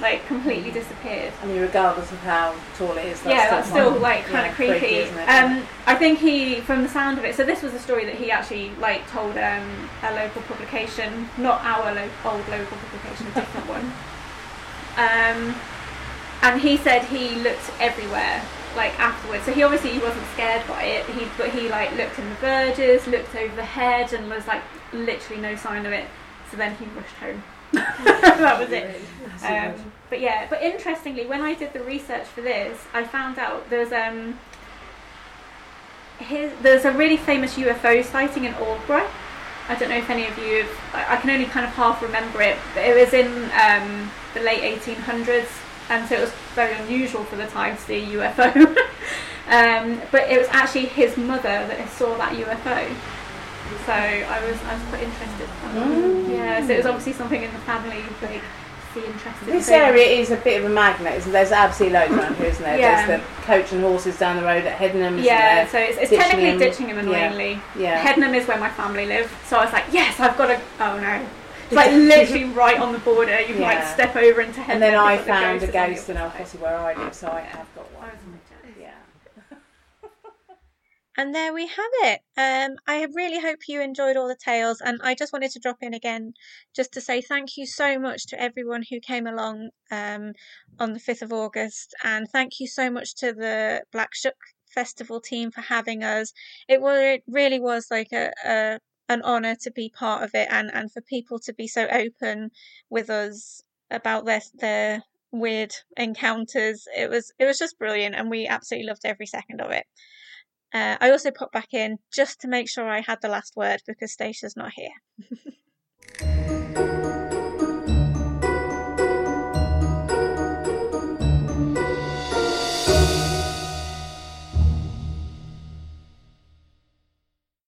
Like completely disappeared. I mean, regardless of how tall it is, that's yeah still that's still quite- like kind yeah, of creepy, isn't it? um i think he from the sound of it so this was a story that he actually like told um a local publication not our lo- old local publication a different one. [laughs] Um and he said he looked everywhere like afterwards. So he obviously he wasn't scared by it. He but he like looked in the verges looked over the hedge and was like literally no sign of it. So then he rushed home. [laughs] That was it. Um, but yeah but interestingly when i did the research for this i found out there's um his, there's a really famous ufo sighting in aldborough I don't know if any of you, have, I I can only kind of half remember it, but it was in um, the late 1800s, and so it was very unusual for the time to see a UFO. [laughs] um, but it was actually his mother that saw that UFO. So I was, I was quite interested. Mm. Yeah, so it was obviously something in the family, like, This area is a bit of a magnet, isn't there? There's absolutely loads around here, isn't there? Yeah. There's the coach and horses down the road at isn't Yeah, so it's, it's technically Ditchingham. And Yeah. Yeah. Hedenham is where my family live, so I was like, yes, I've got to. Oh no, it's [laughs] like literally right on the border. You can like step over into Hedenham. And then I you've the found a ghost on ghost in Al Fossey where I live, so I [laughs] have got one. Yeah. [laughs] And there we have it. Um, I really hope you enjoyed all the tales, and I just wanted to drop in again just to say thank you so much to everyone who came along um, on the 5th of August, and thank you so much to the Black Shuck Festival team for having us. It was it really was like a, a an honour to be part of it, and, and for people to be so open with us about their their weird encounters. It was it was just brilliant, and we absolutely loved every second of it. Uh, I also popped back in just to make sure I had the last word because Stacey's not here. [laughs]